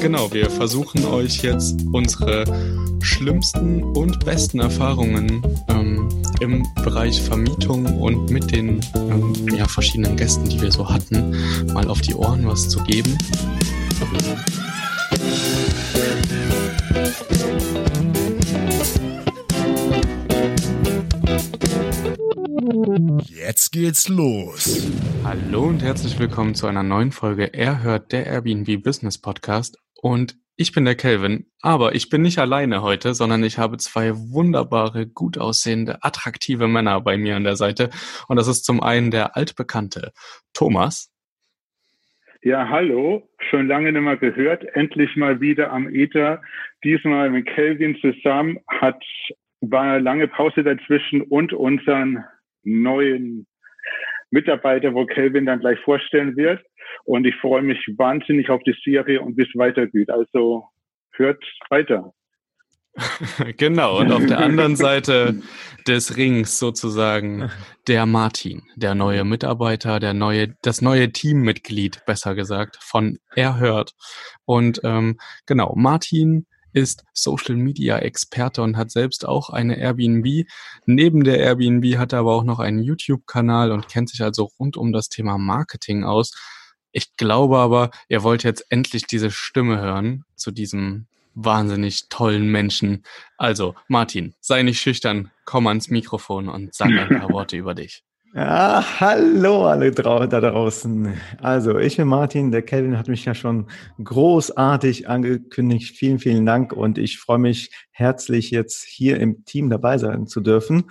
Genau, wir versuchen euch jetzt unsere schlimmsten und besten Erfahrungen ähm, im Bereich Vermietung und mit den ähm, ja, verschiedenen Gästen, die wir so hatten, mal auf die Ohren was zu geben. Jetzt geht's los. Hallo und herzlich willkommen zu einer neuen Folge Er hört der Airbnb Business Podcast. Und ich bin der Kelvin, aber ich bin nicht alleine heute, sondern ich habe zwei wunderbare, gut aussehende, attraktive Männer bei mir an der Seite. Und das ist zum einen der altbekannte Thomas. Ja, hallo. Schon lange nicht mehr gehört. Endlich mal wieder am Ether. Diesmal mit Kelvin zusammen. Hat, war eine lange Pause dazwischen und unseren neuen Mitarbeiter, wo Kelvin dann gleich vorstellen wird. Und ich freue mich wahnsinnig auf die Serie und wie es weitergeht. Also hört weiter. genau, und auf der anderen Seite des Rings sozusagen der Martin, der neue Mitarbeiter, der neue, das neue Teammitglied, besser gesagt, von Erhört. Und ähm, genau, Martin ist Social Media Experte und hat selbst auch eine Airbnb. Neben der Airbnb hat er aber auch noch einen YouTube-Kanal und kennt sich also rund um das Thema Marketing aus. Ich glaube aber, ihr wollt jetzt endlich diese Stimme hören zu diesem wahnsinnig tollen Menschen. Also, Martin, sei nicht schüchtern, komm ans Mikrofon und sag ein paar Worte über dich. Ja, hallo alle da draußen. Also, ich bin Martin, der Kelvin hat mich ja schon großartig angekündigt. Vielen, vielen Dank und ich freue mich herzlich jetzt hier im Team dabei sein zu dürfen.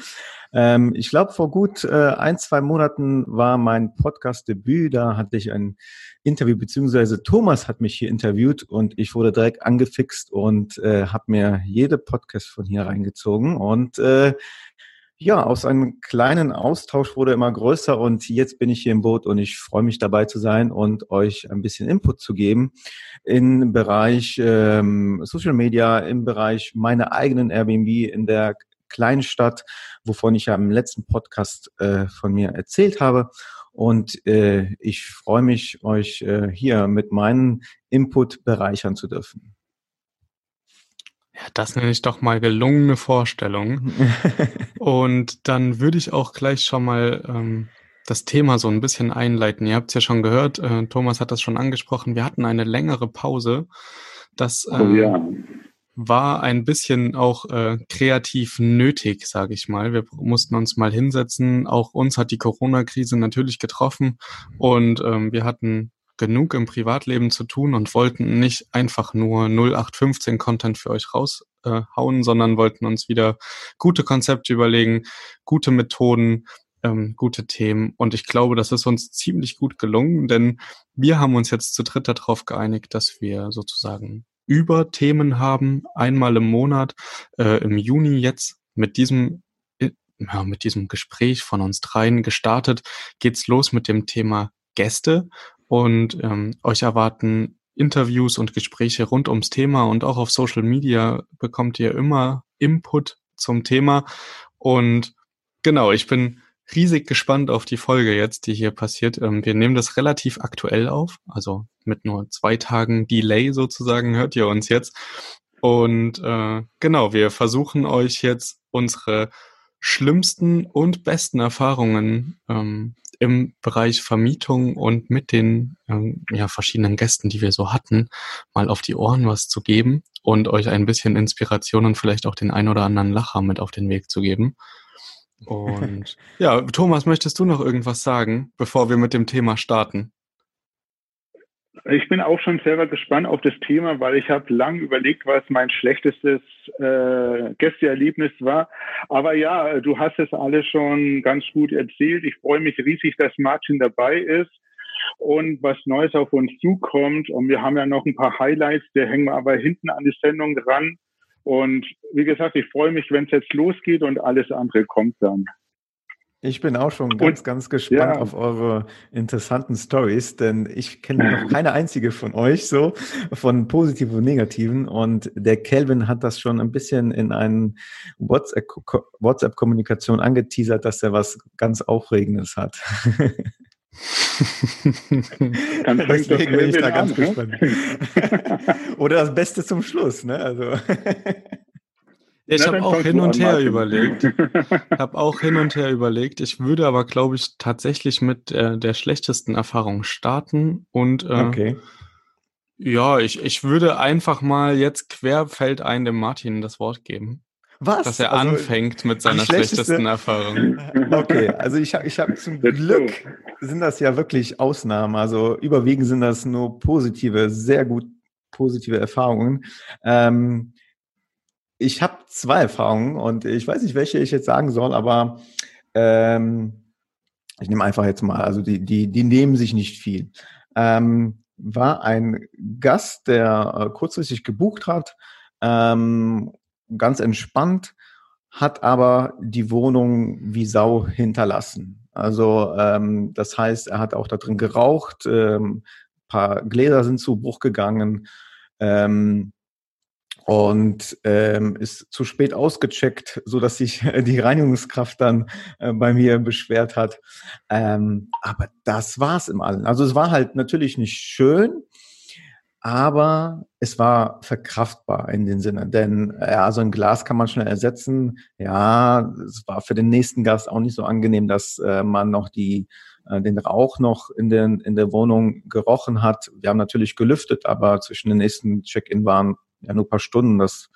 Ähm, ich glaube, vor gut äh, ein, zwei Monaten war mein Podcast-Debüt. Da hatte ich ein Interview, beziehungsweise Thomas hat mich hier interviewt und ich wurde direkt angefixt und äh, habe mir jede Podcast von hier reingezogen. Und äh, ja, aus einem kleinen Austausch wurde immer größer und jetzt bin ich hier im Boot und ich freue mich dabei zu sein und euch ein bisschen Input zu geben im Bereich ähm, Social Media, im Bereich meiner eigenen Airbnb in der kleinen Stadt, wovon ich ja im letzten Podcast äh, von mir erzählt habe. Und äh, ich freue mich, euch äh, hier mit meinem Input bereichern zu dürfen. Ja, das nenne ich doch mal gelungene Vorstellung. Und dann würde ich auch gleich schon mal ähm, das Thema so ein bisschen einleiten. Ihr habt es ja schon gehört, äh, Thomas hat das schon angesprochen. Wir hatten eine längere Pause. Das äh, oh, ja. Ähm, war ein bisschen auch äh, kreativ nötig, sage ich mal. Wir mussten uns mal hinsetzen. Auch uns hat die Corona-Krise natürlich getroffen und ähm, wir hatten genug im Privatleben zu tun und wollten nicht einfach nur 0815 Content für euch raushauen, äh, sondern wollten uns wieder gute Konzepte überlegen, gute Methoden, ähm, gute Themen. Und ich glaube, das ist uns ziemlich gut gelungen, denn wir haben uns jetzt zu dritt darauf geeinigt, dass wir sozusagen über Themen haben, einmal im Monat, äh, im Juni jetzt mit diesem äh, ja, mit diesem Gespräch von uns dreien gestartet, geht's los mit dem Thema Gäste und ähm, euch erwarten Interviews und Gespräche rund ums Thema und auch auf Social Media bekommt ihr immer Input zum Thema und genau, ich bin riesig gespannt auf die Folge jetzt, die hier passiert. Ähm, wir nehmen das relativ aktuell auf, also mit nur zwei Tagen Delay sozusagen hört ihr uns jetzt. Und äh, genau, wir versuchen euch jetzt unsere schlimmsten und besten Erfahrungen ähm, im Bereich Vermietung und mit den ähm, ja, verschiedenen Gästen, die wir so hatten, mal auf die Ohren was zu geben und euch ein bisschen Inspiration und vielleicht auch den ein oder anderen Lacher mit auf den Weg zu geben. Und ja, Thomas, möchtest du noch irgendwas sagen, bevor wir mit dem Thema starten? Ich bin auch schon selber gespannt auf das Thema, weil ich habe lang überlegt, was mein schlechtestes äh, Gästeerlebnis war. Aber ja, du hast es alle schon ganz gut erzählt. Ich freue mich riesig, dass Martin dabei ist und was Neues auf uns zukommt. Und wir haben ja noch ein paar Highlights, die hängen wir aber hinten an die Sendung dran. Und wie gesagt, ich freue mich, wenn es jetzt losgeht und alles andere kommt dann. Ich bin auch schon ganz, ganz gespannt ja. auf eure interessanten Stories, denn ich kenne noch keine einzige von euch so, von positiven und negativen. Und der Kelvin hat das schon ein bisschen in einen WhatsApp-Kommunikation angeteasert, dass er was ganz Aufregendes hat. Dann Deswegen bin ich da ganz an, ne? gespannt. Ne? Oder das Beste zum Schluss, ne? Also. Ich habe auch hin und her überlegt. Ich habe auch hin und her überlegt. Ich würde aber, glaube ich, tatsächlich mit äh, der schlechtesten Erfahrung starten. Und äh, okay. ja, ich, ich würde einfach mal jetzt querfeldein dem Martin das Wort geben. Was? Dass er also, anfängt mit seiner schlechtesten Erfahrung. Okay, also ich habe ich hab zum Glück sind das ja wirklich Ausnahmen. Also überwiegend sind das nur positive, sehr gut positive Erfahrungen. Ähm, ich habe zwei Erfahrungen und ich weiß nicht, welche ich jetzt sagen soll, aber ähm, ich nehme einfach jetzt mal, also die, die, die nehmen sich nicht viel. Ähm, war ein Gast, der äh, kurzfristig gebucht hat, ähm, ganz entspannt, hat aber die Wohnung wie Sau hinterlassen. Also ähm, das heißt, er hat auch da drin geraucht, ähm, paar Gläser sind zu Bruch gegangen. Ähm, und ähm, ist zu spät ausgecheckt, so dass sich die Reinigungskraft dann äh, bei mir beschwert hat. Ähm, aber das war's im Allen. Also es war halt natürlich nicht schön, aber es war verkraftbar in dem Sinne, denn ja, so ein Glas kann man schnell ersetzen. Ja, es war für den nächsten Gast auch nicht so angenehm, dass äh, man noch die äh, den Rauch noch in, den, in der Wohnung gerochen hat. Wir haben natürlich gelüftet, aber zwischen den nächsten Check-in waren ja nur paar Stunden. Das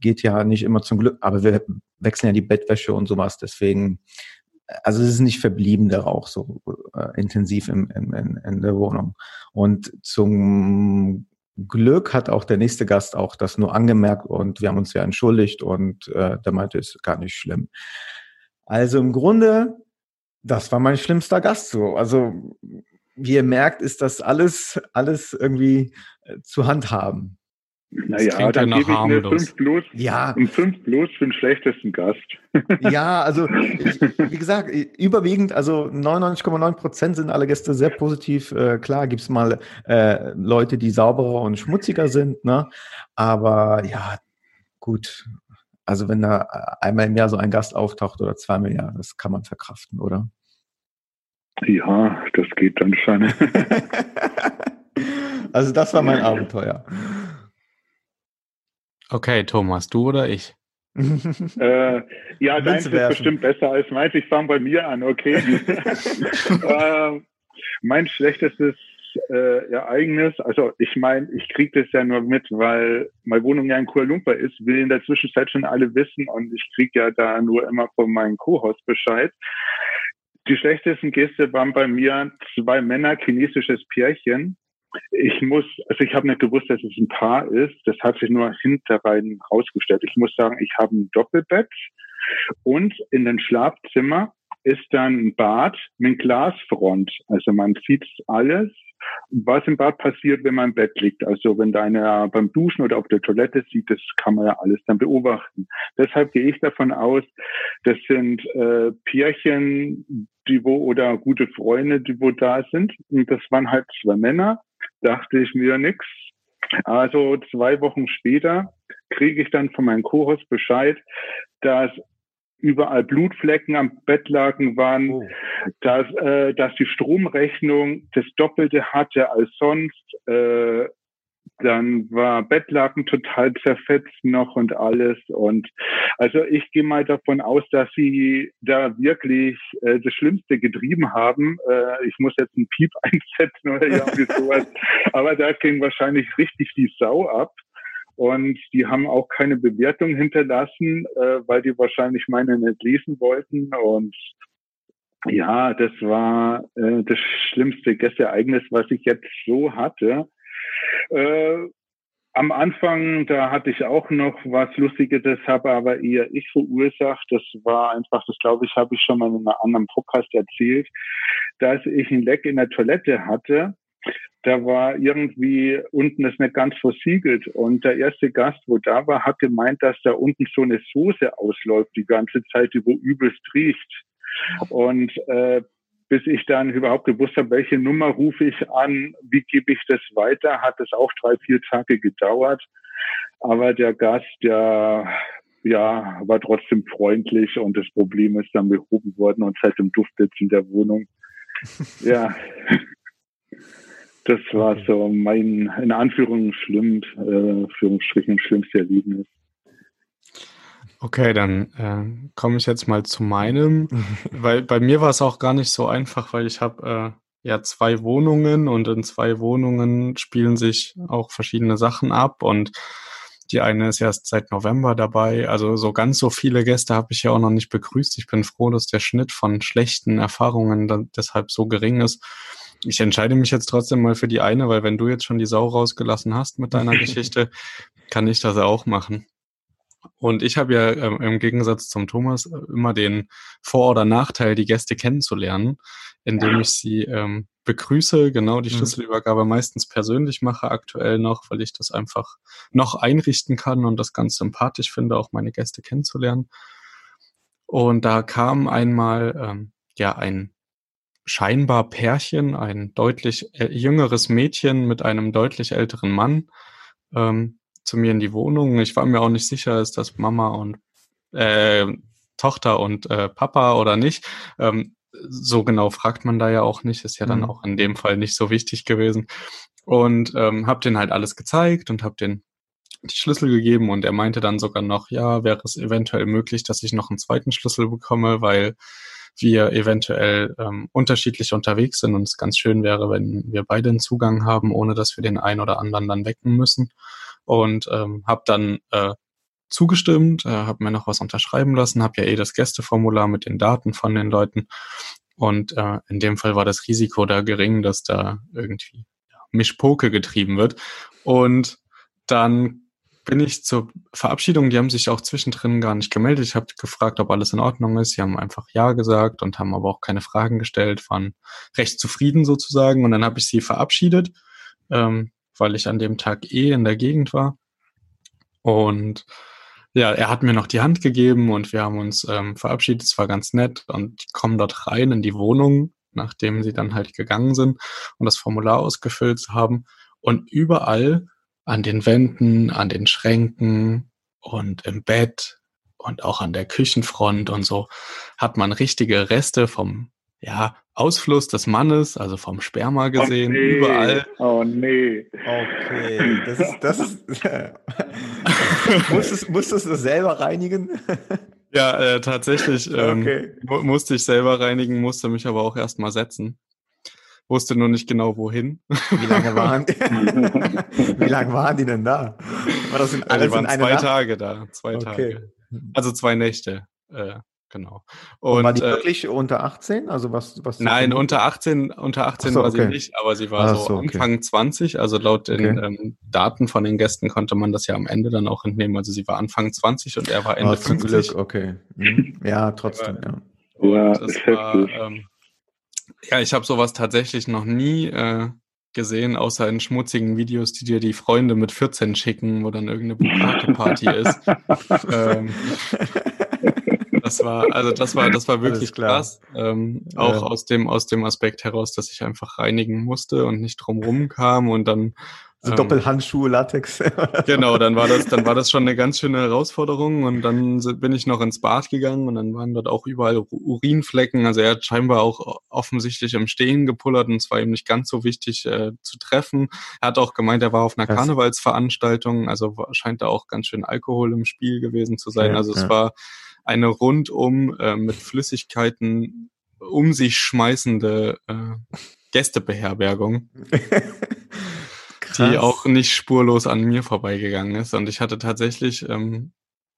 geht ja nicht immer zum Glück, aber wir wechseln ja die Bettwäsche und sowas. Deswegen, also es ist nicht verblieben, der Rauch so äh, intensiv im, in, in, in der Wohnung. Und zum Glück hat auch der nächste Gast auch das nur angemerkt und wir haben uns ja entschuldigt und äh, der meinte, ist gar nicht schlimm. Also im Grunde, das war mein schlimmster Gast so. Also wie ihr merkt, ist das alles, alles irgendwie äh, zu handhaben. Naja, dann gebe ich eine 5 plus, ja. ein 5 plus für den schlechtesten Gast. Ja, also ich, wie gesagt, überwiegend, also 99,9 Prozent sind alle Gäste sehr positiv. Äh, klar gibt's mal äh, Leute, die sauberer und schmutziger sind, ne? aber ja, gut. Also wenn da einmal im Jahr so ein Gast auftaucht oder zweimal im Jahr, das kann man verkraften, oder? Ja, das geht dann schon. also das war mein Abenteuer. Okay, Thomas, du oder ich? äh, ja, deins ist bestimmt besser als meins. Ich fange bei mir an, okay. äh, mein schlechtestes äh, Ereignis, also ich meine, ich kriege das ja nur mit, weil meine Wohnung ja in Kuala Lumpur ist, will in der Zwischenzeit schon alle wissen und ich kriege ja da nur immer von meinem Co-Host Bescheid. Die schlechtesten Gäste waren bei mir zwei Männer, chinesisches Pärchen, ich muss, also ich habe nicht gewusst, dass es ein Paar ist. Das hat sich nur hinterrein rausgestellt. Ich muss sagen, ich habe ein Doppelbett und in dem Schlafzimmer ist dann ein Bad mit Glasfront. Also man sieht alles, was im Bad passiert, wenn man im Bett liegt. Also wenn deiner beim Duschen oder auf der Toilette sieht, das kann man ja alles dann beobachten. Deshalb gehe ich davon aus, das sind äh, Pärchen, die wo oder gute Freunde, die wo da sind. Und das waren halt zwei Männer dachte ich mir nix. Also zwei Wochen später kriege ich dann von meinem Co-Host Bescheid, dass überall Blutflecken am Bettlaken waren, oh. dass, äh, dass die Stromrechnung das Doppelte hatte als sonst. Äh, dann war Bettlaken total zerfetzt noch und alles. Und also ich gehe mal davon aus, dass sie da wirklich äh, das Schlimmste getrieben haben. Äh, ich muss jetzt einen Piep einsetzen oder irgendwie sowas. Aber da ging wahrscheinlich richtig die Sau ab. und die haben auch keine Bewertung hinterlassen, äh, weil die wahrscheinlich meine nicht lesen wollten und ja, das war äh, das schlimmste Gästeereignis, was ich jetzt so hatte. Äh, am Anfang, da hatte ich auch noch was Lustiges, das habe aber eher ich verursacht. Das war einfach, das glaube ich, habe ich schon mal in einem anderen Podcast erzählt, dass ich ein Leck in der Toilette hatte. Da war irgendwie unten das nicht ganz versiegelt und der erste Gast, wo da war, hat gemeint, dass da unten so eine Soße ausläuft die ganze Zeit, die wo übelst riecht. Und äh, bis ich dann überhaupt gewusst habe, welche Nummer rufe ich an, wie gebe ich das weiter, hat es auch drei, vier Tage gedauert. Aber der Gast, der ja, war trotzdem freundlich und das Problem ist dann behoben worden und seitdem duftet es in der Wohnung. ja, das war so mein, in Anführungsstrichen, schlimm, äh, Führungsstrichen schlimmste Erlebnis. Okay, dann äh, komme ich jetzt mal zu meinem, weil bei mir war es auch gar nicht so einfach, weil ich habe äh, ja zwei Wohnungen und in zwei Wohnungen spielen sich auch verschiedene Sachen ab und die eine ist erst seit November dabei. Also so ganz so viele Gäste habe ich ja auch noch nicht begrüßt. Ich bin froh, dass der Schnitt von schlechten Erfahrungen dann deshalb so gering ist. Ich entscheide mich jetzt trotzdem mal für die eine, weil wenn du jetzt schon die Sau rausgelassen hast mit deiner Geschichte, kann ich das auch machen. Und ich habe ja ähm, im Gegensatz zum Thomas äh, immer den Vor- oder Nachteil, die Gäste kennenzulernen, indem ich sie ähm, begrüße, genau die mhm. Schlüsselübergabe meistens persönlich mache, aktuell noch, weil ich das einfach noch einrichten kann und das ganz sympathisch finde, auch meine Gäste kennenzulernen. Und da kam einmal ähm, ja ein scheinbar Pärchen, ein deutlich äh, jüngeres Mädchen mit einem deutlich älteren Mann, ähm, zu mir in die Wohnung. Ich war mir auch nicht sicher, ist das Mama und äh, Tochter und äh, Papa oder nicht. Ähm, so genau fragt man da ja auch nicht, ist ja dann mhm. auch in dem Fall nicht so wichtig gewesen. Und ähm, habe den halt alles gezeigt und habe den die Schlüssel gegeben und er meinte dann sogar noch, ja, wäre es eventuell möglich, dass ich noch einen zweiten Schlüssel bekomme, weil wir eventuell ähm, unterschiedlich unterwegs sind und es ganz schön wäre, wenn wir beide einen Zugang haben, ohne dass wir den einen oder anderen dann wecken müssen und ähm, habe dann äh, zugestimmt, äh, habe mir noch was unterschreiben lassen, habe ja eh das Gästeformular mit den Daten von den Leuten und äh, in dem Fall war das Risiko da gering, dass da irgendwie ja, Mischpoke getrieben wird und dann bin ich zur Verabschiedung, die haben sich auch zwischendrin gar nicht gemeldet. Ich habe gefragt, ob alles in Ordnung ist. Sie haben einfach Ja gesagt und haben aber auch keine Fragen gestellt, waren recht zufrieden sozusagen. Und dann habe ich sie verabschiedet. Ähm, weil ich an dem Tag eh in der Gegend war. Und ja, er hat mir noch die Hand gegeben und wir haben uns ähm, verabschiedet. Es war ganz nett und kommen dort rein in die Wohnung, nachdem sie dann halt gegangen sind und das Formular ausgefüllt haben. Und überall an den Wänden, an den Schränken und im Bett und auch an der Küchenfront und so hat man richtige Reste vom ja, Ausfluss des Mannes, also vom Sperma gesehen, oh nee. überall. Oh nee. Okay, das ist, das ist, musstest, musstest du selber reinigen? ja, äh, tatsächlich ähm, okay. mu musste ich selber reinigen, musste mich aber auch erstmal setzen. Wusste nur nicht genau wohin. Wie lange waren die? Wie lange waren die denn da? War das in, alles also die waren zwei Nacht? Tage da, zwei okay. Tage. Also zwei Nächte. Äh, genau. Und, und war die äh, wirklich unter 18? Also was, was Nein, unter 18, unter 18 so, war okay. sie nicht, aber sie war so, so, Anfang okay. 20. Also laut den okay. ähm, Daten von den Gästen konnte man das ja am Ende dann auch entnehmen. Also sie war Anfang 20 und er war Ende oh, 50. Glück, okay. Mhm. Ja, trotzdem, ja. ja. Das war, ähm, ja, ich habe sowas tatsächlich noch nie äh, gesehen, außer in schmutzigen Videos, die dir die Freunde mit 14 schicken, wo dann irgendeine Bukake-Party ist. ähm, das war, also das war, das war wirklich krass. Ähm, auch ja. aus dem, aus dem Aspekt heraus, dass ich einfach reinigen musste und nicht drumrum kam und dann so ähm, Doppelhandschuhe, Latex. genau, dann war das, dann war das schon eine ganz schöne Herausforderung und dann bin ich noch ins Bad gegangen und dann waren dort auch überall Urinflecken. Also er hat scheinbar auch offensichtlich im Stehen gepullert und es war ihm nicht ganz so wichtig äh, zu treffen. Er hat auch gemeint, er war auf einer Krass. Karnevalsveranstaltung, also scheint da auch ganz schön Alkohol im Spiel gewesen zu sein. Ja, also es ja. war eine rundum äh, mit Flüssigkeiten um sich schmeißende äh, Gästebeherbergung. die auch nicht spurlos an mir vorbeigegangen ist. Und ich hatte tatsächlich ähm,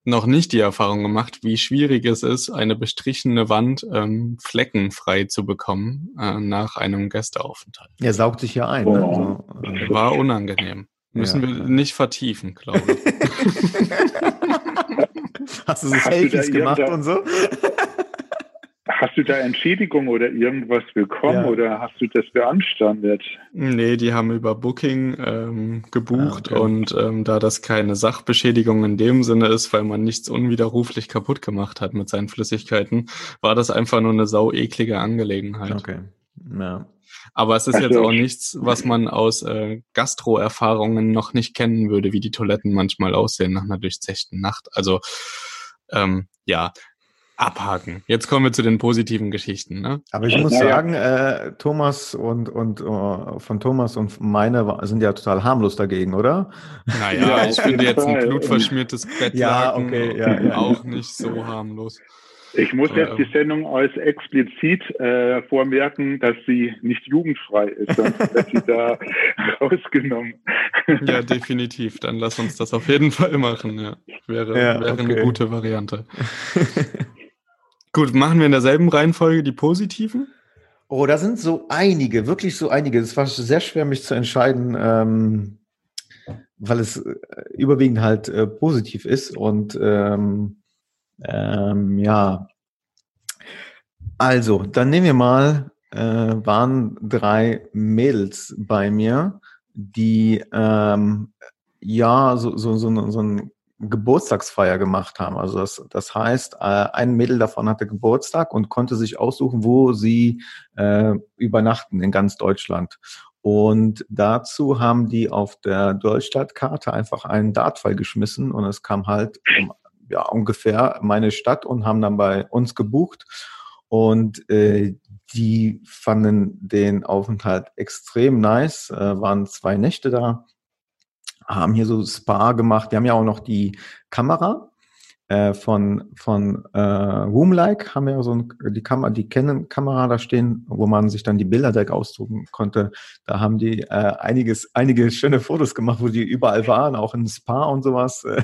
noch nicht die Erfahrung gemacht, wie schwierig es ist, eine bestrichene Wand ähm, fleckenfrei zu bekommen äh, nach einem Gästeaufenthalt. Er saugt sich ja ein. Oh. Ne? So, War unangenehm. Müssen ja. wir nicht vertiefen, glaube ich. Hast du so Selfies gemacht und so? Hast du da Entschädigung oder irgendwas bekommen ja. oder hast du das beanstandet? Nee, die haben über Booking ähm, gebucht ah, okay. und ähm, da das keine Sachbeschädigung in dem Sinne ist, weil man nichts unwiderruflich kaputt gemacht hat mit seinen Flüssigkeiten, war das einfach nur eine sau eklige Angelegenheit. Okay. Ja. Aber es ist jetzt auch nichts, was man aus äh, Gastro-Erfahrungen noch nicht kennen würde, wie die Toiletten manchmal aussehen nach einer durchzechten Nacht. Also ähm, ja, abhaken. Jetzt kommen wir zu den positiven Geschichten. Ne? Aber ich muss sagen, äh, Thomas und, und uh, von Thomas und meine sind ja total harmlos dagegen, oder? Naja, ich finde jetzt ein blutverschmiertes Bettlaken ja, okay, ja, ja, auch nicht so harmlos. Ich muss jetzt die ähm. Sendung als explizit äh, vormerken, dass sie nicht jugendfrei ist, sonst wird sie da rausgenommen. Ja, definitiv. Dann lass uns das auf jeden Fall machen. Ja. Wäre, ja, wäre okay. eine gute Variante. Gut, machen wir in derselben Reihenfolge die positiven? Oh, da sind so einige, wirklich so einige. Es war sehr schwer, mich zu entscheiden, ähm, weil es äh, überwiegend halt äh, positiv ist. Und ähm, ähm, ja, also, dann nehmen wir mal, äh, waren drei Mädels bei mir, die ähm, ja so, so, so, so ein Geburtstagsfeier gemacht haben. Also das, das heißt, äh, ein Mädel davon hatte Geburtstag und konnte sich aussuchen, wo sie äh, übernachten in ganz Deutschland. Und dazu haben die auf der Deutschlandkarte einfach einen Dartfall geschmissen und es kam halt um, ja, ungefähr meine Stadt und haben dann bei uns gebucht. Und äh, die fanden den Aufenthalt extrem nice, äh, waren zwei Nächte da haben hier so Spa gemacht. Wir haben ja auch noch die Kamera äh, von von äh, Roomlike haben wir so ein, die Kamera, die kennen Kamera da stehen, wo man sich dann die Bilder direkt ausdrucken konnte. Da haben die äh, einiges einige schöne Fotos gemacht, wo die überall waren, auch in Spa und sowas. Äh,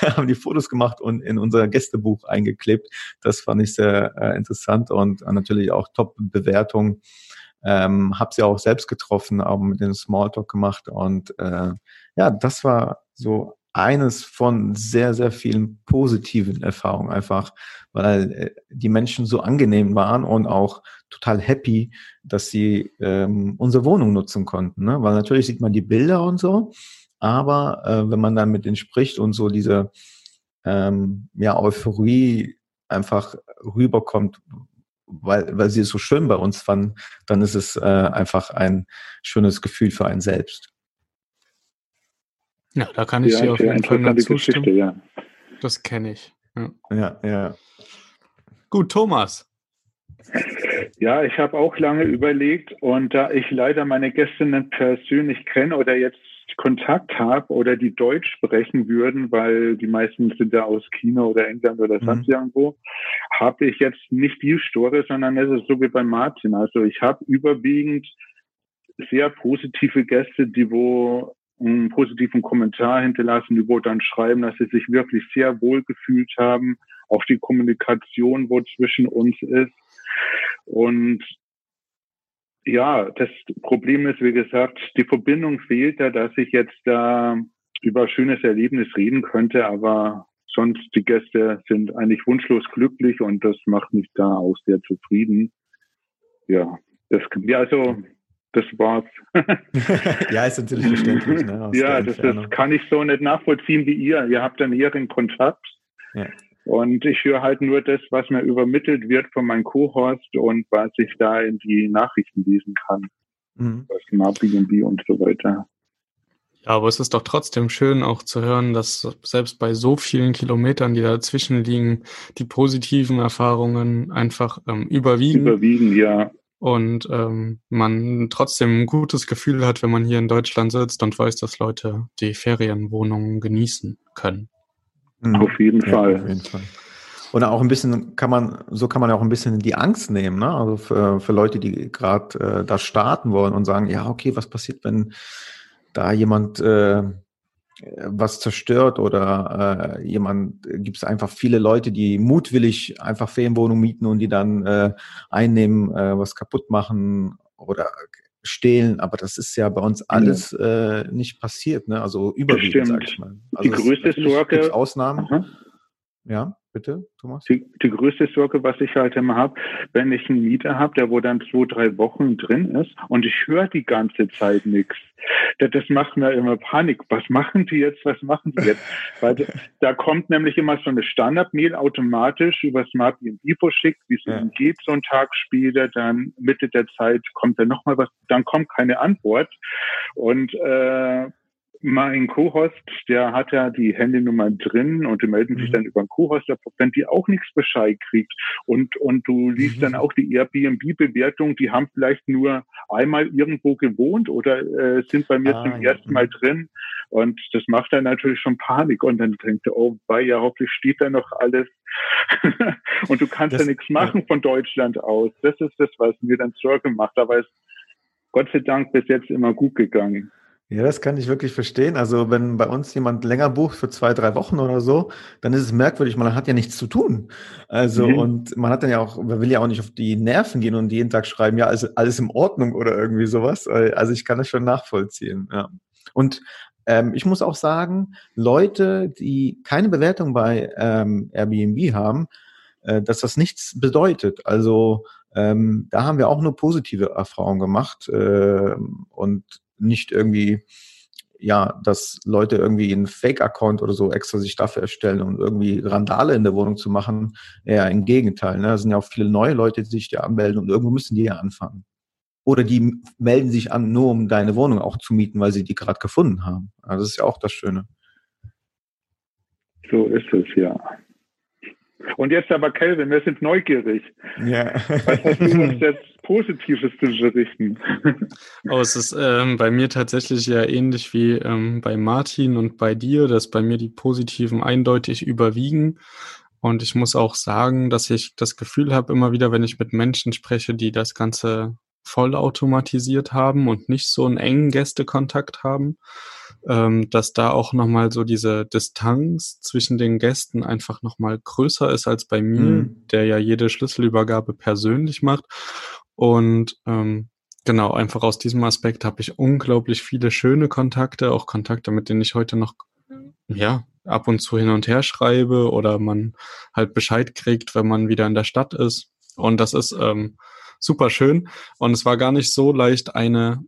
haben die Fotos gemacht und in unser Gästebuch eingeklebt. Das fand ich sehr äh, interessant und äh, natürlich auch Top Bewertung. Ähm, habe sie auch selbst getroffen, auch mit dem Smalltalk gemacht und äh, ja, das war so eines von sehr, sehr vielen positiven Erfahrungen einfach, weil äh, die Menschen so angenehm waren und auch total happy, dass sie ähm, unsere Wohnung nutzen konnten. Ne? Weil natürlich sieht man die Bilder und so, aber äh, wenn man dann mit denen spricht und so diese ähm, ja, Euphorie einfach rüberkommt, weil, weil sie es so schön bei uns fanden, dann ist es äh, einfach ein schönes Gefühl für einen selbst. Ja, da kann ich ja, dir auf jeden Fall mal zustimmen. Ja. Das kenne ich. Ja. ja, ja. Gut, Thomas. Ja, ich habe auch lange überlegt und da ich leider meine Gästinnen persönlich kenne oder jetzt Kontakt habe oder die Deutsch sprechen würden, weil die meisten sind ja aus China oder England oder mhm. sonst mhm. irgendwo, habe ich jetzt nicht die Story, sondern es ist so wie bei Martin. Also ich habe überwiegend sehr positive Gäste, die wo einen positiven Kommentar hinterlassen, die wo dann schreiben, dass sie sich wirklich sehr wohl gefühlt haben, auch die Kommunikation, wo zwischen uns ist. Und ja, das Problem ist, wie gesagt, die Verbindung fehlt da, dass ich jetzt da über schönes Erlebnis reden könnte, aber sonst die Gäste sind eigentlich wunschlos glücklich und das macht mich da auch sehr zufrieden. Ja, das, ja, also das war's. ja, ist natürlich verständlich. Ne, ja, das, das, kann ich so nicht nachvollziehen wie ihr. Ihr habt dann näheren Kontakt. Ja. Und ich höre halt nur das, was mir übermittelt wird von meinem Co-Host und was ich da in die Nachrichten lesen kann. Mhm. Was Airbnb und so weiter. Ja, aber es ist doch trotzdem schön auch zu hören, dass selbst bei so vielen Kilometern, die dazwischen liegen, die positiven Erfahrungen einfach ähm, überwiegen. Überwiegen, ja und ähm, man trotzdem ein gutes Gefühl hat, wenn man hier in Deutschland sitzt und weiß, dass Leute die Ferienwohnungen genießen können. Mhm. Auf jeden ja, Fall. Auf jeden Fall. Und auch ein bisschen kann man, so kann man auch ein bisschen die Angst nehmen, ne? Also für, für Leute, die gerade äh, da starten wollen und sagen, ja, okay, was passiert, wenn da jemand äh, was zerstört oder äh, jemand gibt es einfach viele Leute, die mutwillig einfach Ferienwohnungen mieten und die dann äh, einnehmen, äh, was kaputt machen oder stehlen, aber das ist ja bei uns alles äh, nicht passiert, ne? Also überwiegend, sag ich mal. Also die größte Sorge. Ausnahmen. Aha. Ja, bitte, Thomas. Die, die größte Sorge, was ich halt immer habe, wenn ich einen Mieter habe, der wo dann zwei, drei Wochen drin ist und ich höre die ganze Zeit nichts. Das, das macht mir immer Panik. Was machen die jetzt? Was machen die jetzt? Weil da kommt nämlich immer so eine Standard-Mail automatisch über Smart Info schickt, wie es ja. geht, so einen Tag später, dann Mitte der Zeit kommt dann nochmal was, dann kommt keine Antwort. Und äh, mein Co-Host, der hat ja die Handynummer drin und die melden sich mhm. dann über den Co-Host, wenn die auch nichts Bescheid kriegt. Und, und du liest mhm. dann auch die Airbnb-Bewertung, die haben vielleicht nur einmal irgendwo gewohnt oder äh, sind bei mir ah, zum ja. ersten Mal drin. Und das macht dann natürlich schon Panik. Und dann denkt er, oh, bei ja, hoffentlich steht da noch alles. und du kannst das, ja nichts machen ja. von Deutschland aus. Das ist das, was mir dann Sorge macht. Aber es Gott sei Dank bis jetzt immer gut gegangen. Ja, das kann ich wirklich verstehen. Also wenn bei uns jemand länger bucht für zwei, drei Wochen oder so, dann ist es merkwürdig, man hat ja nichts zu tun. Also mhm. und man hat dann ja auch, man will ja auch nicht auf die Nerven gehen und jeden Tag schreiben, ja, also alles in Ordnung oder irgendwie sowas. Also ich kann das schon nachvollziehen. Ja. Und ähm, ich muss auch sagen, Leute, die keine Bewertung bei ähm, Airbnb haben, äh, dass das nichts bedeutet. Also ähm, da haben wir auch nur positive Erfahrungen gemacht äh, und nicht irgendwie, ja, dass Leute irgendwie einen Fake-Account oder so extra sich dafür erstellen und irgendwie Randale in der Wohnung zu machen. Ja, im Gegenteil. Ne? Da sind ja auch viele neue Leute, die sich da anmelden und irgendwo müssen die ja anfangen. Oder die melden sich an, nur um deine Wohnung auch zu mieten, weil sie die gerade gefunden haben. Also das ist ja auch das Schöne. So ist es, ja. Und jetzt aber, Kelvin, wir sind neugierig. Ja. Was hast du uns jetzt Positives zu berichten? Oh, es ist ähm, bei mir tatsächlich ja ähnlich wie ähm, bei Martin und bei dir, dass bei mir die Positiven eindeutig überwiegen. Und ich muss auch sagen, dass ich das Gefühl habe, immer wieder, wenn ich mit Menschen spreche, die das Ganze vollautomatisiert haben und nicht so einen engen Gästekontakt haben, ähm, dass da auch nochmal so diese Distanz zwischen den Gästen einfach nochmal größer ist als bei mir, mhm. der ja jede Schlüsselübergabe persönlich macht. Und ähm, genau, einfach aus diesem Aspekt habe ich unglaublich viele schöne Kontakte, auch Kontakte, mit denen ich heute noch ja, ab und zu hin und her schreibe oder man halt Bescheid kriegt, wenn man wieder in der Stadt ist. Und das ist ähm, super schön. Und es war gar nicht so leicht, eine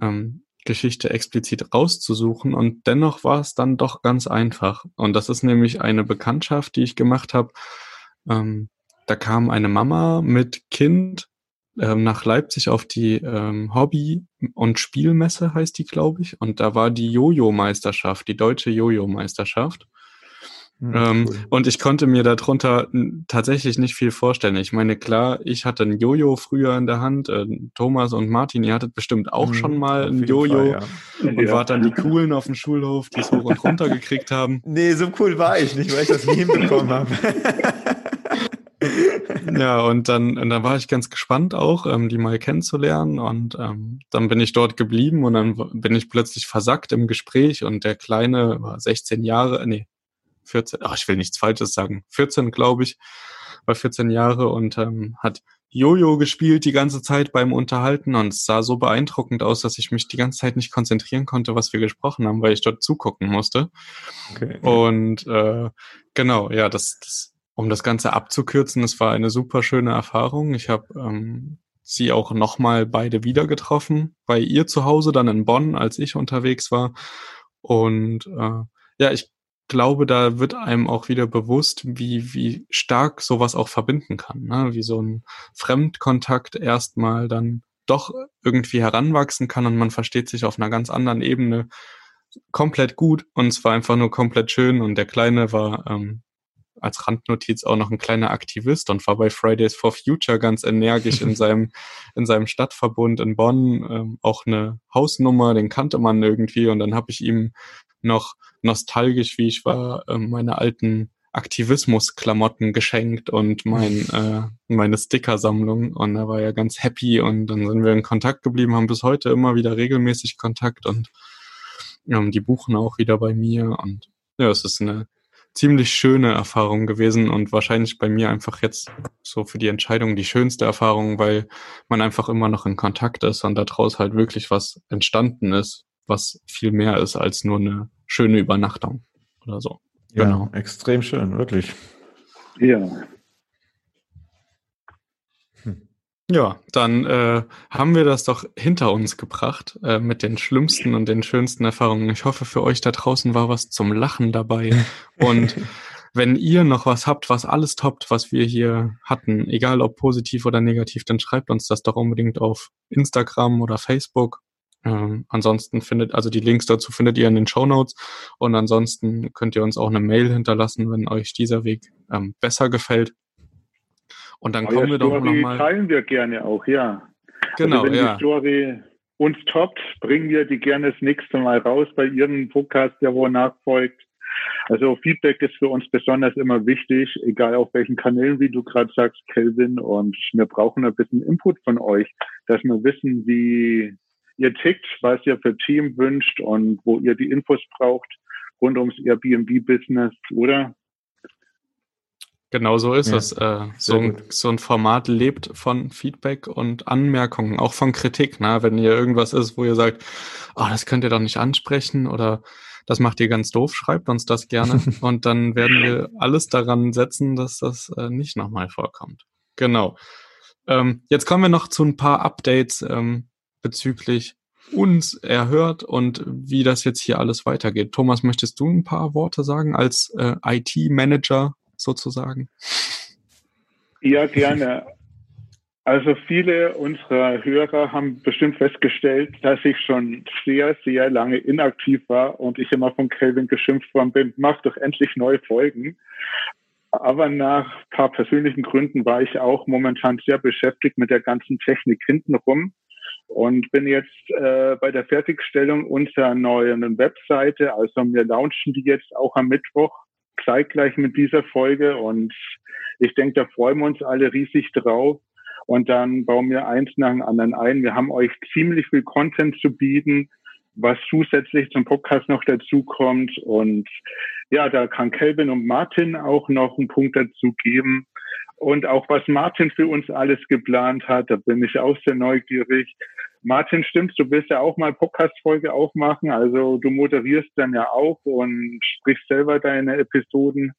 ähm, Geschichte explizit rauszusuchen. Und dennoch war es dann doch ganz einfach. Und das ist nämlich eine Bekanntschaft, die ich gemacht habe. Ähm, da kam eine Mama mit Kind ähm, nach Leipzig auf die ähm, Hobby- und Spielmesse, heißt die, glaube ich. Und da war die Jojo-Meisterschaft, die deutsche Jojo-Meisterschaft. Mhm, ähm, cool. Und ich konnte mir darunter tatsächlich nicht viel vorstellen. Ich meine, klar, ich hatte ein Jojo früher in der Hand. Äh, Thomas und Martin, ihr hattet bestimmt auch mhm, schon mal ein Jojo Fall, ja. und ja. wart dann die Coolen auf dem Schulhof, die es hoch und runter gekriegt haben. Nee, so cool war ich nicht, weil ich das nie hinbekommen habe. ja, und dann, und dann war ich ganz gespannt auch, ähm, die mal kennenzulernen. Und ähm, dann bin ich dort geblieben und dann bin ich plötzlich versackt im Gespräch und der Kleine war 16 Jahre, nee, 14, ach, ich will nichts Falsches sagen, 14 glaube ich, war 14 Jahre und ähm, hat Jojo gespielt die ganze Zeit beim Unterhalten und es sah so beeindruckend aus, dass ich mich die ganze Zeit nicht konzentrieren konnte, was wir gesprochen haben, weil ich dort zugucken musste. Okay. Und äh, genau, ja, das, das, um das Ganze abzukürzen, es war eine super schöne Erfahrung. Ich habe ähm, sie auch nochmal beide wieder getroffen, bei ihr zu Hause, dann in Bonn, als ich unterwegs war. Und äh, ja, ich glaube, da wird einem auch wieder bewusst, wie, wie stark sowas auch verbinden kann. Ne? Wie so ein Fremdkontakt erstmal dann doch irgendwie heranwachsen kann und man versteht sich auf einer ganz anderen Ebene komplett gut und es war einfach nur komplett schön und der Kleine war ähm, als Randnotiz auch noch ein kleiner Aktivist und war bei Fridays for Future ganz energisch in seinem, in seinem Stadtverbund in Bonn, ähm, auch eine Hausnummer, den kannte man irgendwie und dann habe ich ihm noch nostalgisch, wie ich war, äh, meine alten Aktivismus-Klamotten geschenkt und mein, äh, meine Sticker-Sammlung. Und er war ja ganz happy und dann sind wir in Kontakt geblieben, haben bis heute immer wieder regelmäßig Kontakt und Ähm, die buchen auch wieder bei mir und ja, es ist eine ziemlich schöne Erfahrung gewesen und wahrscheinlich bei mir einfach jetzt so für die Entscheidung die schönste Erfahrung, weil man einfach immer noch in Kontakt ist und daraus halt wirklich was entstanden ist, was viel mehr ist als nur eine schöne Übernachtung oder so. Ja, genau. extrem schön, wirklich. Ja. Ja, dann äh, haben wir das doch hinter uns gebracht äh, mit den schlimmsten und den schönsten Erfahrungen. Ich hoffe, für euch da draußen war was zum Lachen dabei. Und wenn ihr noch was habt, was alles toppt, was wir hier hatten, egal ob positiv oder negativ, dann schreibt uns das doch unbedingt auf Instagram oder Facebook. Ähm, ansonsten findet, also die Links dazu findet ihr in den Show Notes. Und ansonsten könnt ihr uns auch eine Mail hinterlassen, wenn euch dieser Weg ähm, besser gefällt. Und dann Euer kommen wir doch nochmal. teilen wir gerne auch, ja. Genau, also wenn ja. die Story uns toppt, bringen wir die gerne das nächste Mal raus bei Ihrem Podcast, der wo nachfolgt. Also Feedback ist für uns besonders immer wichtig, egal auf welchen Kanälen, wie du gerade sagst, Kelvin. Und wir brauchen ein bisschen Input von euch, dass wir wissen, wie ihr tickt, was ihr für Team wünscht und wo ihr die Infos braucht rund ums Airbnb-Business, oder? Genau so ist ja, es. Äh, so, ein, so ein Format lebt von Feedback und Anmerkungen, auch von Kritik. Ne? Wenn ihr irgendwas ist, wo ihr sagt, oh, das könnt ihr doch nicht ansprechen oder das macht ihr ganz doof, schreibt uns das gerne und dann werden wir alles daran setzen, dass das äh, nicht nochmal vorkommt. Genau. Ähm, jetzt kommen wir noch zu ein paar Updates ähm, bezüglich uns erhört und wie das jetzt hier alles weitergeht. Thomas, möchtest du ein paar Worte sagen als äh, IT-Manager sozusagen? Ja, gerne. Also viele unserer Hörer haben bestimmt festgestellt, dass ich schon sehr, sehr lange inaktiv war und ich immer von Kelvin geschimpft worden bin, mach doch endlich neue Folgen. Aber nach ein paar persönlichen Gründen war ich auch momentan sehr beschäftigt mit der ganzen Technik hintenrum und bin jetzt äh, bei der Fertigstellung unserer neuen Webseite. Also wir launchen die jetzt auch am Mittwoch zeitgleich mit dieser Folge und ich denke, da freuen wir uns alle riesig drauf. Und dann bauen wir eins nach dem anderen ein. Wir haben euch ziemlich viel Content zu bieten, was zusätzlich zum Podcast noch dazukommt. Und ja, da kann Kelvin und Martin auch noch einen Punkt dazu geben. Und auch was Martin für uns alles geplant hat, da bin ich auch sehr neugierig. Martin, stimmst du willst ja auch mal Podcast-Folge aufmachen. Also du moderierst dann ja auch und sprichst selber deine Episoden.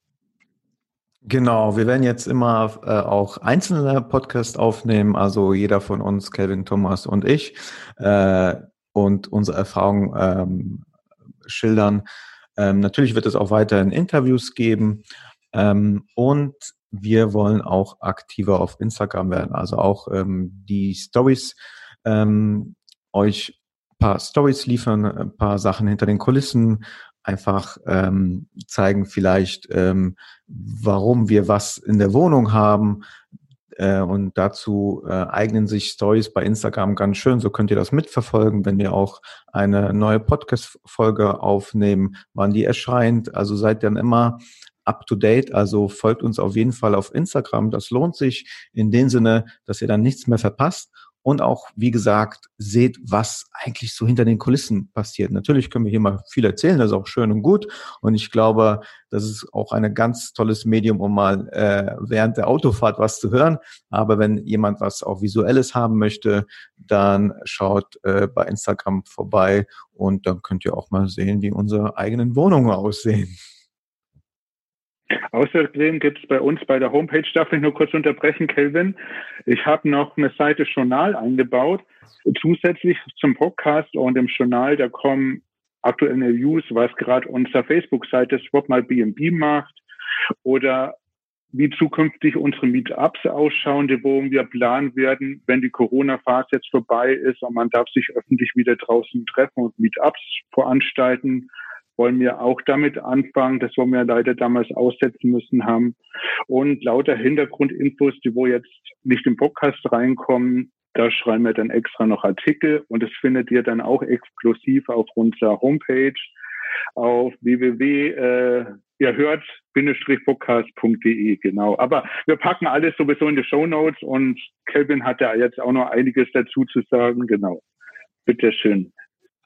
Genau, wir werden jetzt immer äh, auch einzelne Podcasts aufnehmen, also jeder von uns, Kevin, Thomas und ich, äh, und unsere Erfahrungen ähm, schildern. Ähm, natürlich wird es auch weiterhin Interviews geben ähm, und wir wollen auch aktiver auf Instagram werden, also auch ähm, die Stories ähm, euch paar Stories liefern, ein paar Sachen hinter den Kulissen, einfach ähm, zeigen vielleicht, ähm, warum wir was in der Wohnung haben. Äh, und dazu äh, eignen sich Stories bei Instagram ganz schön. So könnt ihr das mitverfolgen, wenn wir auch eine neue Podcast-Folge aufnehmen, wann die erscheint. Also seid dann immer up to date. Also folgt uns auf jeden Fall auf Instagram. Das lohnt sich in dem Sinne, dass ihr dann nichts mehr verpasst und auch, wie gesagt, seht, was eigentlich so hinter den Kulissen passiert. Natürlich können wir hier mal viel erzählen, das ist auch schön und gut. Und ich glaube, das ist auch ein ganz tolles Medium, um mal äh, während der Autofahrt was zu hören. Aber wenn jemand was auch Visuelles haben möchte, dann schaut äh, bei Instagram vorbei und dann könnt ihr auch mal sehen, wie unsere eigenen Wohnungen aussehen. Außerdem gibt es bei uns bei der Homepage, darf ich nur kurz unterbrechen, Kelvin, ich habe noch eine Seite Journal eingebaut, zusätzlich zum Podcast und im Journal, da kommen aktuelle News, was gerade unsere Facebook-Seite Swap mal BNB macht oder wie zukünftig unsere Meetups ausschauen, wo wir planen werden, wenn die Corona-Phase jetzt vorbei ist und man darf sich öffentlich wieder draußen treffen und Meetups veranstalten wollen wir auch damit anfangen, das wollen wir leider damals aussetzen müssen haben. Und lauter Hintergrundinfos, die wo jetzt nicht im Podcast reinkommen, da schreiben wir dann extra noch Artikel und das findet ihr dann auch exklusiv auf unserer Homepage auf www äh, ihr hört podcastde genau. Aber wir packen alles sowieso in die Show Notes und Kelvin hat ja jetzt auch noch einiges dazu zu sagen, genau. Bitteschön.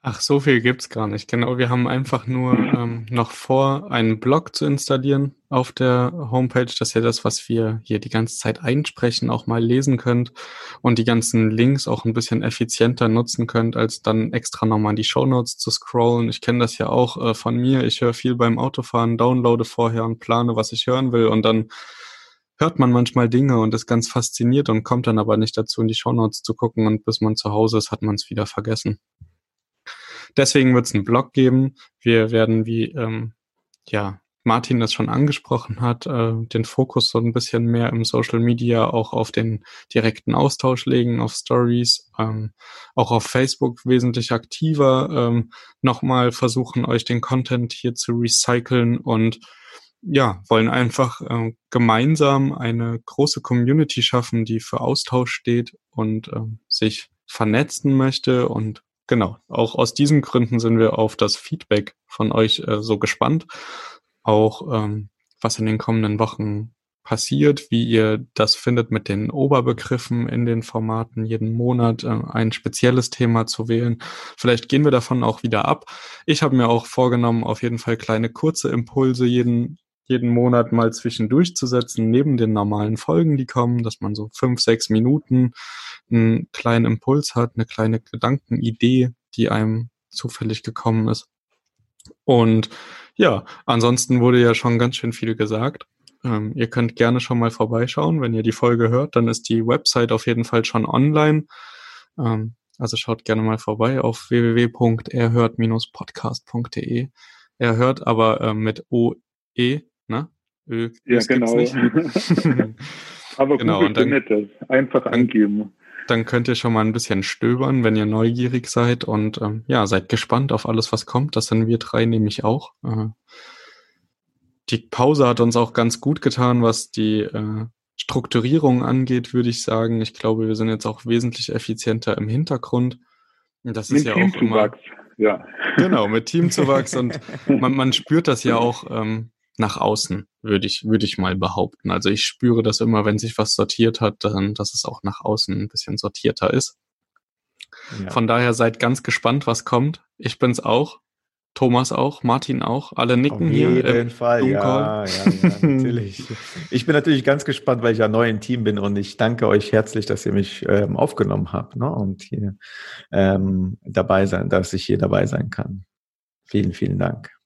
Ach, so viel gibt's gar nicht. Genau, wir haben einfach nur ähm, noch vor, einen Blog zu installieren auf der Homepage, dass ihr das, was wir hier die ganze Zeit einsprechen, auch mal lesen könnt und die ganzen Links auch ein bisschen effizienter nutzen könnt, als dann extra nochmal in die Show Notes zu scrollen. Ich kenne das ja auch äh, von mir. Ich höre viel beim Autofahren, downloade vorher und plane, was ich hören will und dann hört man manchmal Dinge und ist ganz fasziniert und kommt dann aber nicht dazu, in die Show Notes zu gucken und bis man zu Hause ist, hat man es wieder vergessen. Deswegen wird es einen Blog geben. Wir werden, wie ähm, ja Martin das schon angesprochen hat, äh, den Fokus so ein bisschen mehr im Social Media auch auf den direkten Austausch legen, auf Stories, ähm, auch auf Facebook wesentlich aktiver, ähm, nochmal versuchen, euch den Content hier zu recyceln und ja, wollen einfach äh, gemeinsam eine große Community schaffen, die für Austausch steht und äh, sich vernetzen möchte und genau, auch aus diesen Gründen sind wir auf das Feedback von euch äh, so gespannt. Auch ähm, was in den kommenden Wochen passiert, wie ihr das findet mit den Oberbegriffen in den Formaten, jeden Monat äh, ein spezielles Thema zu wählen. Vielleicht gehen wir davon auch wieder ab. Ich habe mir auch vorgenommen, auf jeden Fall kleine kurze Impulse jeden jeden Monat mal zwischendurch zu setzen, neben den normalen Folgen, die kommen, dass man so fünf, sechs Minuten einen kleinen Impuls hat, eine kleine Gedankenidee, die einem zufällig gekommen ist. Und ja, ansonsten wurde ja schon ganz schön viel gesagt. Ähm, ihr könnt gerne schon mal vorbeischauen, wenn ihr die Folge hört, dann ist die Website auf jeden Fall schon online. Ähm, also schaut gerne mal vorbei auf www.erhört-podcast.de. Er hört aber äh, mit OE ne? Ö, ja, genau. Aber genau, Google dann, findet das. Einfach dann, angeben. Dann könnt ihr schon mal ein bisschen stöbern, wenn ihr neugierig seid und ähm, ja, seid gespannt auf alles, was kommt. Das sind wir drei nämlich auch. Äh, die Pause hat uns auch ganz gut getan, was die äh, Strukturierung angeht, würde ich sagen. Ich glaube, wir sind jetzt auch wesentlich effizienter im Hintergrund. Das mit ist ja auch immer. Ja. Genau, mit Teamzuwachs und man, man spürt das ja auch. Ähm, nach außen, würde ich, würde ich mal behaupten. Also ich spüre das immer, wenn sich was sortiert hat, dann, dass es auch nach außen ein bisschen sortierter ist. Ja. Von daher seid ganz gespannt, was kommt. Ich bin's auch. Thomas auch, Martin auch, alle nicken hier. Auf jeden Fall, ja, ja, ja, natürlich. ich bin natürlich ganz gespannt, weil ich ja neu im Team bin und ich danke euch herzlich, dass ihr mich ähm, aufgenommen habt ne, und hier ähm, dabei sein, dass ich hier dabei sein kann. Vielen, vielen Dank.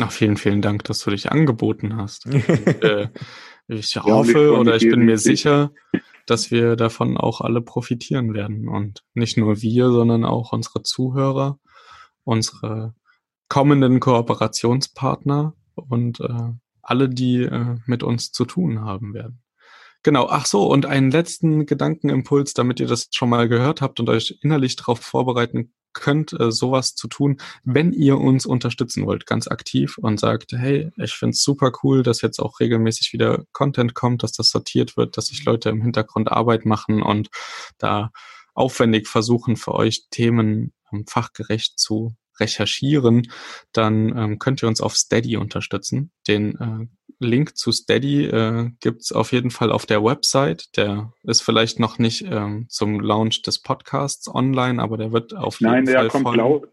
Ach, vielen, vielen Dank, dass du dich angeboten hast. Äh, ich hoffe oder ich bin mir sicher, dass wir davon auch alle profitieren werden. Und nicht nur wir, sondern auch unsere Zuhörer, unsere kommenden Kooperationspartner und äh, alle, die äh, mit uns zu tun haben werden. Genau, ach so, und einen letzten Gedankenimpuls, damit ihr das schon mal gehört habt und euch innerlich darauf vorbereiten könnt, äh, sowas zu tun, wenn ihr uns unterstützen wollt, ganz aktiv und sagt, hey, ich find's super cool, dass jetzt auch regelmäßig wieder Content kommt, dass das sortiert wird, dass sich Leute im Hintergrund Arbeit machen und da aufwendig versuchen, für euch Themen ähm, fachgerecht zu recherchieren, dann ähm, könnt ihr uns auf Steady unterstützen. Den äh, Link zu Steady äh, gibt auf jeden Fall auf der Website. Der ist vielleicht noch nicht ähm, zum Launch des Podcasts online, aber der wird auf jeden Nein, Fall der kommt, lau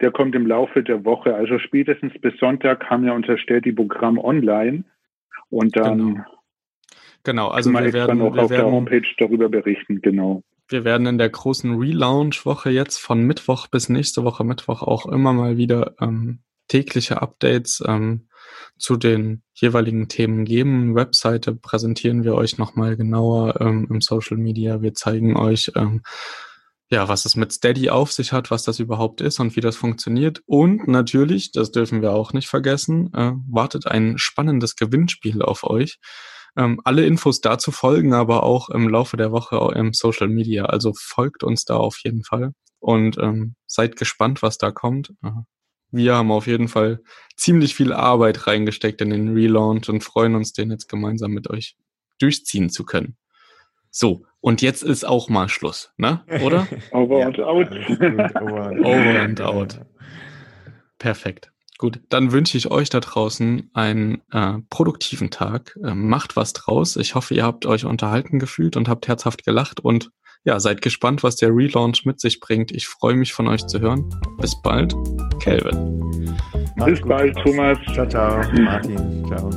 der kommt im Laufe der Woche. Also spätestens bis Sonntag haben wir unser Steady-Programm online. Und dann genau, genau also wir werden auch wir auf werden, der Homepage darüber berichten, genau. Wir werden in der großen Relaunch-Woche jetzt von Mittwoch bis nächste Woche Mittwoch auch immer mal wieder ähm, tägliche Updates ähm, zu den jeweiligen Themen geben. Webseite präsentieren wir euch nochmal genauer ähm, im Social Media. Wir zeigen euch, ähm, ja, was es mit Steady auf sich hat, was das überhaupt ist und wie das funktioniert. Und natürlich, das dürfen wir auch nicht vergessen, äh, wartet ein spannendes Gewinnspiel auf euch. Ähm, alle Infos dazu folgen aber auch im Laufe der Woche im Social Media. Also folgt uns da auf jeden Fall und ähm, seid gespannt, was da kommt. Wir haben auf jeden Fall ziemlich viel Arbeit reingesteckt in den Relaunch und freuen uns, den jetzt gemeinsam mit euch durchziehen zu können. So, und jetzt ist auch mal Schluss, ne? Oder? Over and out. Over and out. Perfekt. Gut, dann wünsche ich euch da draußen einen äh, produktiven Tag. Äh, macht was draus. Ich hoffe, ihr habt euch unterhalten gefühlt und habt herzhaft gelacht und ja, seid gespannt, was der Relaunch mit sich bringt. Ich freue mich von euch zu hören. Bis bald, Kelvin. Bis bald, Thomas. Ciao, ciao, Martin. Ciao.